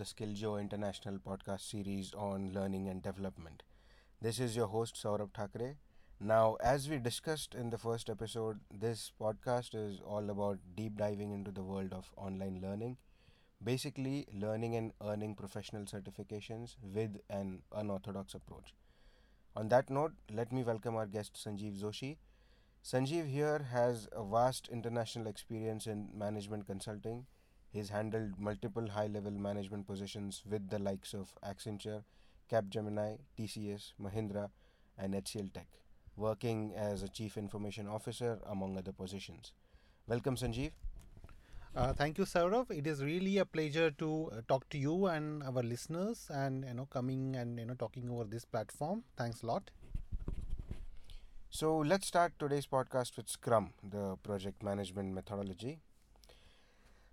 the Skilljo International podcast series on learning and development. This is your host Saurabh Thakre. Now, as we discussed in the first episode, this podcast is all about deep diving into the world of online learning, basically, learning and earning professional certifications with an unorthodox approach. On that note, let me welcome our guest Sanjeev Joshi. Sanjeev here has a vast international experience in management consulting. He's handled multiple high level management positions with the likes of Accenture, Capgemini, TCS, Mahindra, and HCL Tech, working as a chief information officer among other positions. Welcome, Sanjeev. Uh, thank you, Saurav. It is really a pleasure to uh, talk to you and our listeners, and you know, coming and you know, talking over this platform. Thanks a lot. So let's start today's podcast with Scrum, the project management methodology.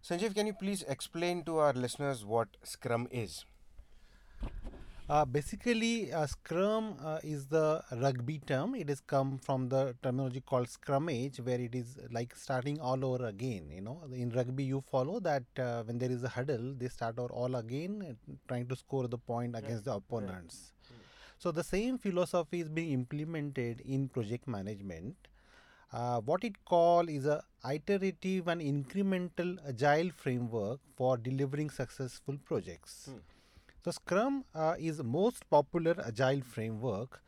Sanjeev, can you please explain to our listeners what Scrum is? Uh, basically, uh, Scrum uh, is the rugby term. It has come from the terminology called scrummage, where it is like starting all over again. You know, in rugby, you follow that uh, when there is a huddle, they start over all again, uh, trying to score the point against the opponents. So the same philosophy is being implemented in project management. Uh, what it call is a iterative and incremental agile framework for delivering successful projects. So Scrum uh, is most popular agile framework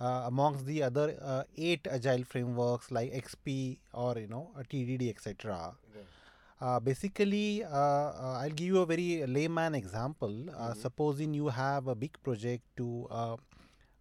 uh, amongst the other uh, eight agile frameworks like XP or you know TDD etc. Uh, basically, uh, uh, I'll give you a very layman example. Uh, Supposing you have a big project to uh,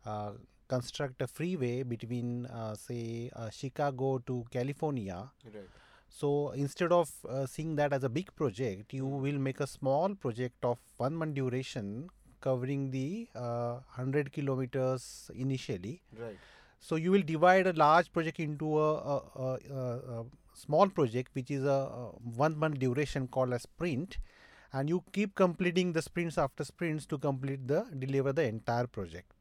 uh, construct a freeway between, uh, say, uh, Chicago to California. Right. So instead of uh, seeing that as a big project, you will make a small project of one month duration covering the uh, 100 kilometers initially. Right. So you will divide a large project into a, a, a, a, small project which is a, a one month duration called a sprint and you keep completing the sprints after sprints to complete the deliver the entire project.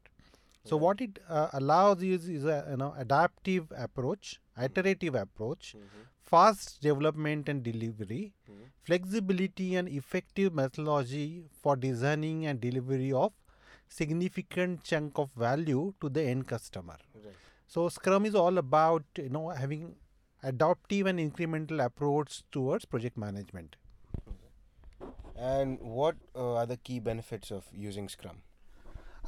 So Right. what it uh, allows is, is a you know adaptive approach, iterative approach, fast development and delivery, flexibility and effective methodology for designing and delivery of significant chunk of value to the end customer. Right. So Scrum is all about you know having adaptive and incremental approach towards project management. And what uh, are the key benefits of using Scrum?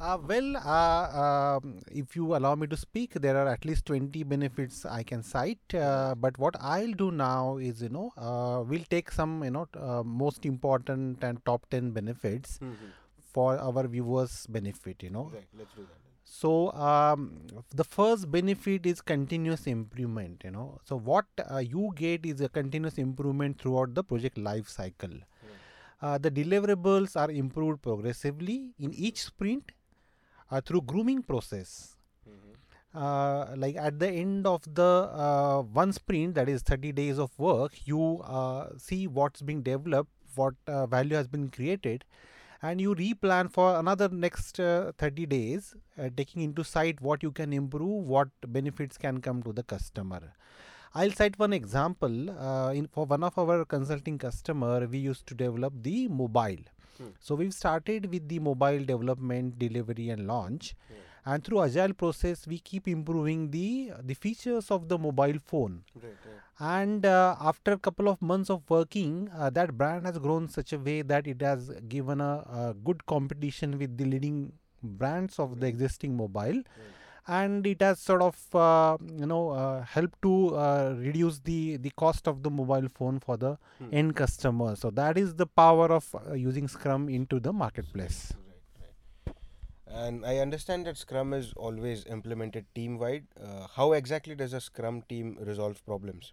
Uh, well, uh, um, if you allow me to speak, there are at least 20 benefits I can cite. Uh, but what I'll do now is, you know, uh, we'll take some, you know, uh, most important and top 10 benefits for our viewers' benefit, you know. Right. Let's do that. So um, the first benefit is continuous improvement. You know, so what uh, you get is a continuous improvement throughout the project life cycle. Uh, the deliverables are improved progressively in each sprint uh, through grooming process. Uh, like at the end of the uh, one sprint, that is 30 days of work, you uh, see what's being developed, what uh, value has been created, and you replan for another next uh, 30 days, uh, taking into sight what you can improve, what benefits can come to the customer. I'll cite one example. Uh, in for one of our consulting customer, we used to develop the mobile. So we've started with the mobile development, delivery, and launch. And through agile process, we keep improving the the features of the mobile phone. Right. Right. And uh, after a couple of months of working, uh, that brand has grown such a way that it has given a, a good competition with the leading brands of the existing mobile and it has sort of uh, you know uh, helped to uh, reduce the the cost of the mobile phone for the end customer so that is the power of uh, using scrum into the marketplace. And I understand that Scrum is always implemented team wide. Uh, how exactly does a Scrum team resolve problems?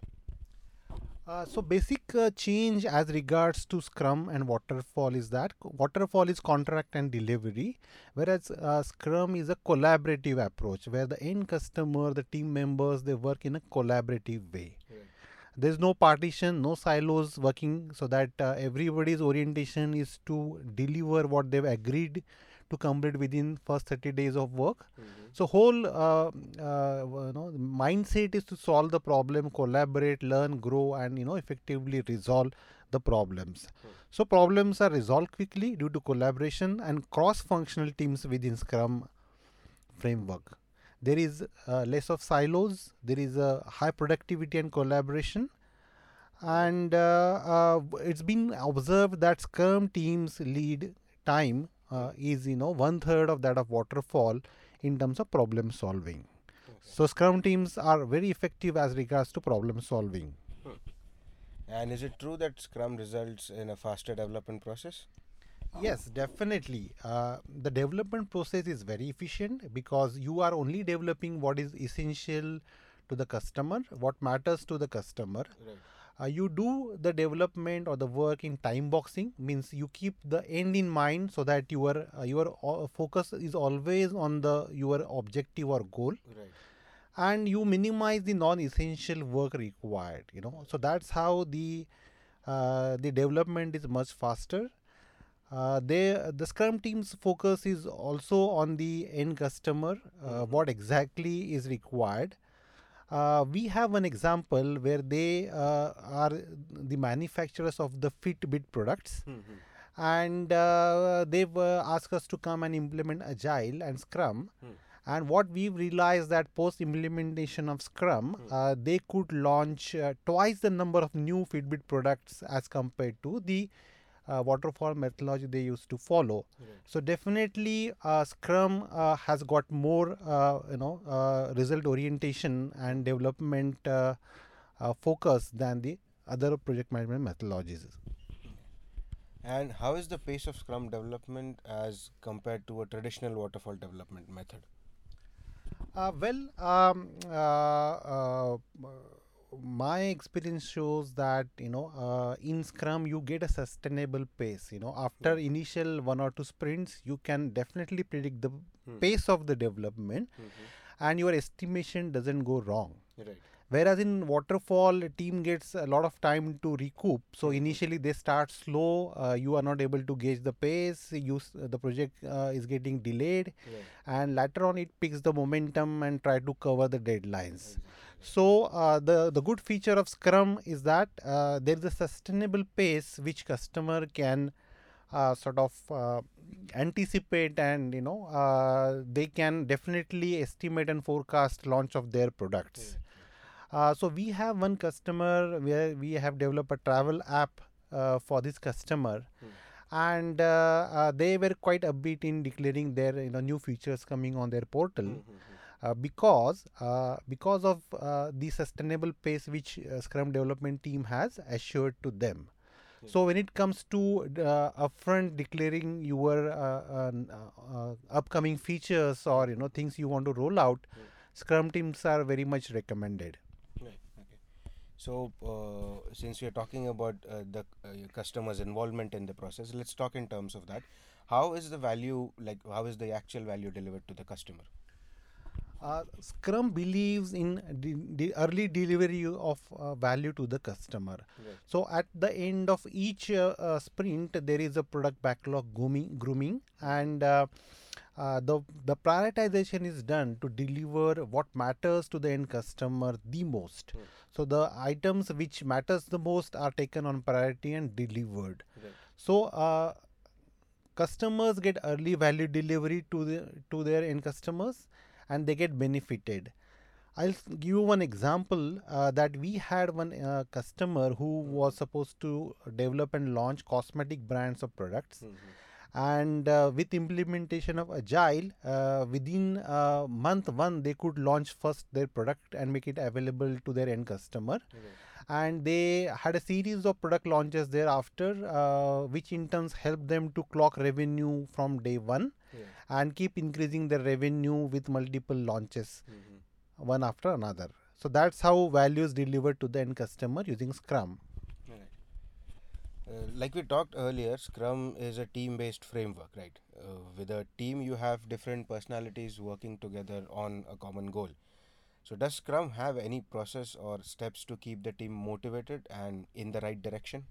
Uh, so basic uh, change as regards to Scrum and Waterfall is that Waterfall is contract and delivery, whereas uh, Scrum is a collaborative approach where the end customer, the team members, they work in a collaborative way. There's no partition, no silos working, so that uh, everybody's orientation is to deliver what they've agreed to complete within first 30 days of work. So whole uh, uh, you know mindset is to solve the problem, collaborate, learn, grow, and you know effectively resolve the problems. So problems are resolved quickly due to collaboration and cross-functional teams within Scrum framework. There is uh, less of silos. There is a high productivity and collaboration. And uh, uh, it's been observed that Scrum teams lead time uh, is you know one third of that of waterfall in terms of problem solving. So Scrum teams are very effective as regards to problem solving. And is it true that Scrum results in a faster development process? Yes, definitely. Uh, the development process is very efficient because you are only developing what is essential to the customer, what matters to the customer. Right. Uh, you do the development or the work in time boxing means you keep the end in mind so that your uh, your uh, focus is always on the your objective or goal. Right. and you minimize the non-essential work required you know. So that's how the uh, the development is much faster. Uh, they the scrum team's focus is also on the end customer uh, what exactly is required uh, we have an example where they uh, are the manufacturers of the fitbit products and uh, they've uh, asked us to come and implement agile and scrum. And what we've realized that post implementation of scrum uh, they could launch uh, twice the number of new fitbit products as compared to the uh, waterfall methodology they used to follow. So definitely uh, scrum uh, has got more uh, you know uh, result orientation and development uh, uh, focus than the other project management methodologies. And how is the pace of Scrum development as compared to a traditional waterfall development method? Uh, well, um, uh, uh, my experience shows that you know uh, in Scrum you get a sustainable pace. You know, after hmm. initial one or two sprints, you can definitely predict the hmm. pace of the development, hmm, and your estimation doesn't go wrong. Right. Whereas in waterfall, a team gets a lot of time to recoup. So initially they start slow. Uh, you are not able to gauge the pace. You the project uh, is getting delayed, Right. and later on it picks the momentum and try to cover the deadlines. So uh, the the good feature of Scrum is that uh, there is a sustainable pace which customer can uh, sort of uh, anticipate and you know uh, they can definitely estimate and forecast launch of their products. Uh, so we have one customer where we have developed a travel app uh, for this customer, and uh, uh, they were quite upbeat in declaring their you know new features coming on their portal. Uh, because uh, because of uh, the sustainable pace which Scrum development team has assured to them. So when it comes to uh, upfront declaring your uh, uh, uh, uh, upcoming features or you know things you want to roll out, Scrum teams are very much recommended. So, uh, since we are talking about uh, the uh, customer's involvement in the process, let's talk in terms of that. How is the value, like, how is the actual value delivered to the customer? Uh, Scrum believes in the, the early delivery of uh, value to the customer. Right. So at the end of each uh, uh, sprint, there is a product backlog grooming, grooming and uh, the the prioritization is done to deliver what matters to the end customer the most. So the items which matters the most are taken on priority and delivered. Right. So uh, customers get early value delivery to the to their end customers and they get benefited i'll give you one example uh, that we had one uh, customer who was supposed to develop and launch cosmetic brands of products and uh, with implementation of agile uh, within uh, month one they could launch first their product and make it available to their end customer. And they had a series of product launches thereafter uh, which in turns helped them to clock revenue from day one and keep increasing their revenue with multiple launches one after another. So that's how value is delivered to the end customer using scrum. Uh, like we talked earlier, Scrum is a team based framework, right? Uh, with a team, you have different personalities working together on a common goal. So, does Scrum have any process or steps to keep the team motivated and in the right direction?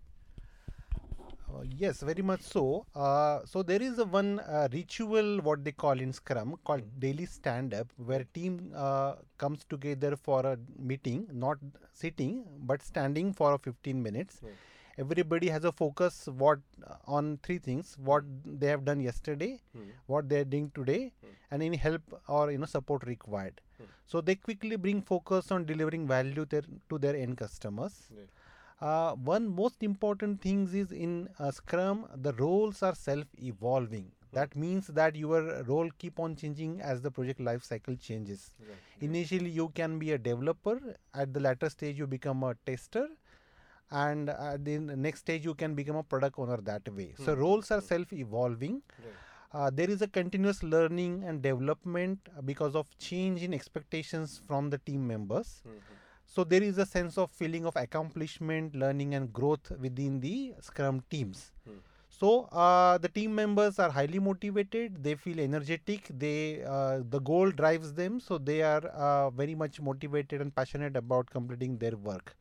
Uh, yes, very much so. Uh, so there is a one uh, ritual what they call in Scrum called daily stand up, where team uh, comes together for a meeting, not sitting but standing for 15 minutes. Right. Everybody has a focus what uh, on three things what they have done yesterday what they are doing today and any help or you know support required. So they quickly bring focus on delivering value their, to their end customers. Uh, one most important things is in uh, scrum the roles are self evolving that means that your role keep on changing as the project life cycle changes. Initially you can be a developer. At the latter stage you become a tester and at the next stage you can become a product owner that way. So roles are self evolving uh, there is a continuous learning and development uh, because of change in expectations from the team members. So there is a sense of feeling of accomplishment learning and growth within the scrum teams. So uh, the team members are highly motivated. They feel energetic. They uh, the goal drives them. So they are uh, very much motivated and passionate about completing their work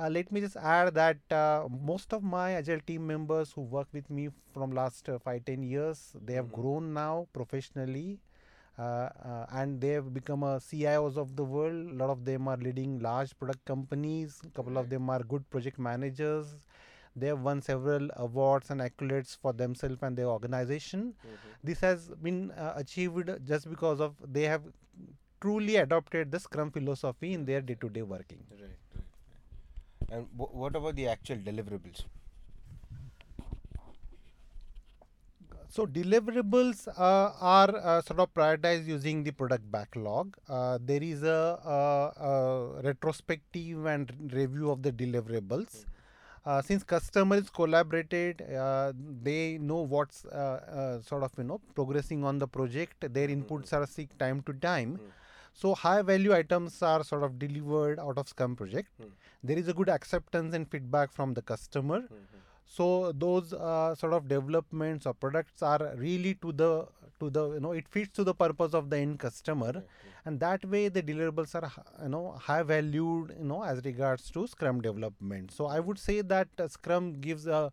uh, let me just add that uh, most of my agile team members who work with me from last uh, 5 10 years they have grown now professionally uh, uh, and they have become a CIOs of the world. A lot of them are leading large product companies. A couple of them are good project managers. They have won several awards and accolades for themselves and their organization. This has been uh, achieved just because of they have truly adopted the Scrum philosophy in their day-to-day working. Right, right, right. And wh- what about the actual deliverables? So deliverables uh, are uh, sort of prioritized using the product backlog. Uh, there is a, a, a retrospective and review of the deliverables. Uh, since customers collaborated, uh, they know what's uh, sort of you know progressing on the project. Their inputs are seek time to time. So high value items are sort of delivered out of Scrum project. Hmm. There is a good acceptance and feedback from the customer. Hmm, hmm. So those uh, sort of developments or products are really to the to the you know it fits to the purpose of the end customer, and that way the deliverables are you know high valued you know as regards to Scrum development. So I would say that uh, Scrum gives a,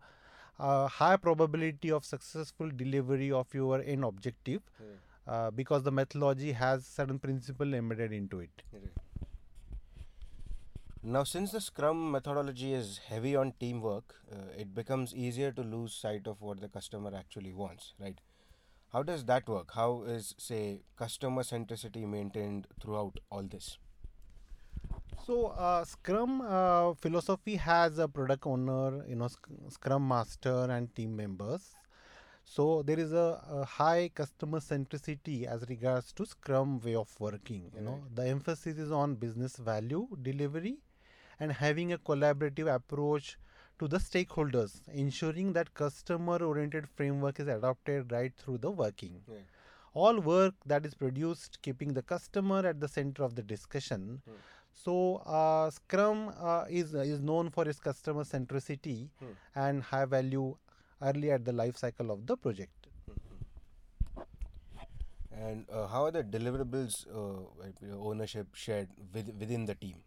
a high probability of successful delivery of your end objective uh, because the methodology has certain principle embedded into it. Now, since the Scrum methodology is heavy on teamwork, uh, it becomes easier to lose sight of what the customer actually wants, right? How does that work? How is, say, customer centricity maintained throughout all this? So, uh, Scrum uh, philosophy has a product owner, you know, sc- Scrum master, and team members. So, there is a, a high customer centricity as regards to Scrum way of working. You know, the emphasis is on business value delivery and having a collaborative approach to the stakeholders, ensuring that customer oriented framework is adopted right through the working. All work that is produced keeping the customer at the center of the discussion. So uh, scrum uh, is is known for its customer centricity and high value early at the life cycle of the project. And uh, how are the deliverables uh, like, you know, ownership shared with, within the team?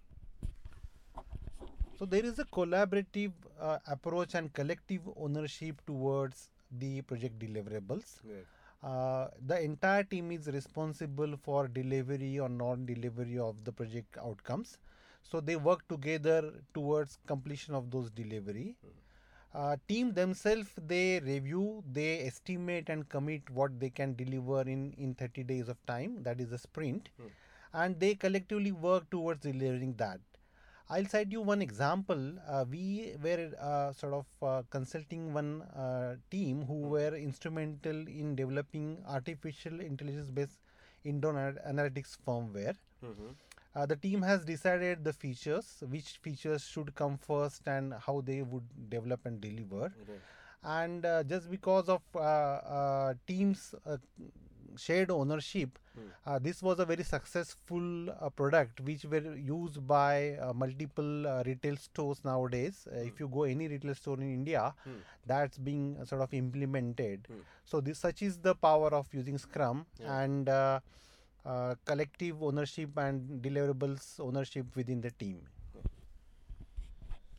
so there is a collaborative uh, approach and collective ownership towards the project deliverables. Uh, the entire team is responsible for delivery or non-delivery of the project outcomes. So they work together towards completion of those delivery uh, team themselves they review they estimate and commit what they can deliver in in 30 days of time that is a sprint and they collectively work towards delivering that I'll cite you one example. Uh, we were uh, sort of uh, consulting one uh, team who were instrumental in developing artificial intelligence based indoor ana- analytics firmware. Uh, the team has decided the features, which features should come first, and how they would develop and deliver. And uh, just because of uh, uh, teams' uh, shared ownership, uh, this was a very successful uh, product which were used by uh, multiple uh, retail stores nowadays. Uh, If you go any retail store in India, that's being sort of implemented. So this such is the power of using Scrum and uh, collective ownership and deliverables ownership within the team.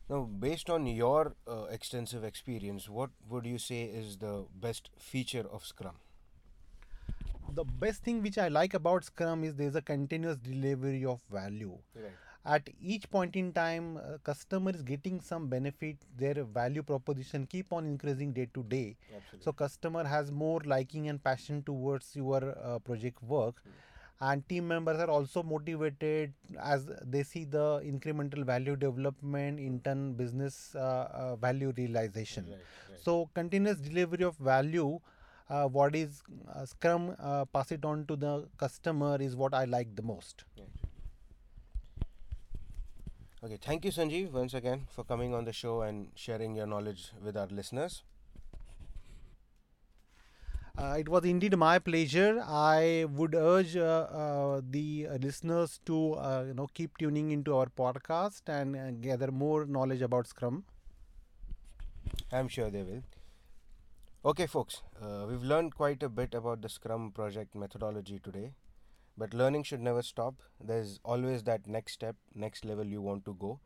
Now, based on your uh, extensive experience, what would you say is the best feature of Scrum? The best thing which I like about Scrum is there's a continuous delivery of value. Right. at each point in time uh, customer is getting some benefit their value proposition keep on increasing day to day Absolutely. so customer has more liking and passion towards your uh, project work and team members are also motivated as they see the incremental value development in turn business uh, uh, value realization Right, right. so continuous delivery of value uh, what is uh, scrum uh, pass it on to the customer is what i like the most Okay, thank you, Sanjeev, once again for coming on the show and sharing your knowledge with our listeners. Uh, it was indeed my pleasure. I would urge uh, uh, the listeners to uh, you know keep tuning into our podcast and uh, gather more knowledge about Scrum. I'm sure they will. Okay, folks, uh, we've learned quite a bit about the Scrum project methodology today, but learning should never stop. There's always that next step, next level you want to go.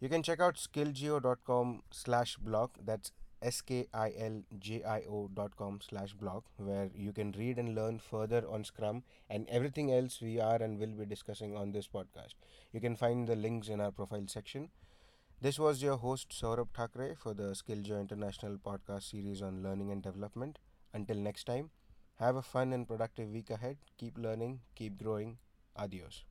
You can check out skillgeo.com slash blog. That's S-K-I-L-J-I-O dot com slash blog where you can read and learn further on Scrum and everything else we are and will be discussing on this podcast. You can find the links in our profile section. This was your host Saurabh Thakre for the Skilljo International podcast series on learning and development. Until next time, have a fun and productive week ahead. Keep learning, keep growing. Adios.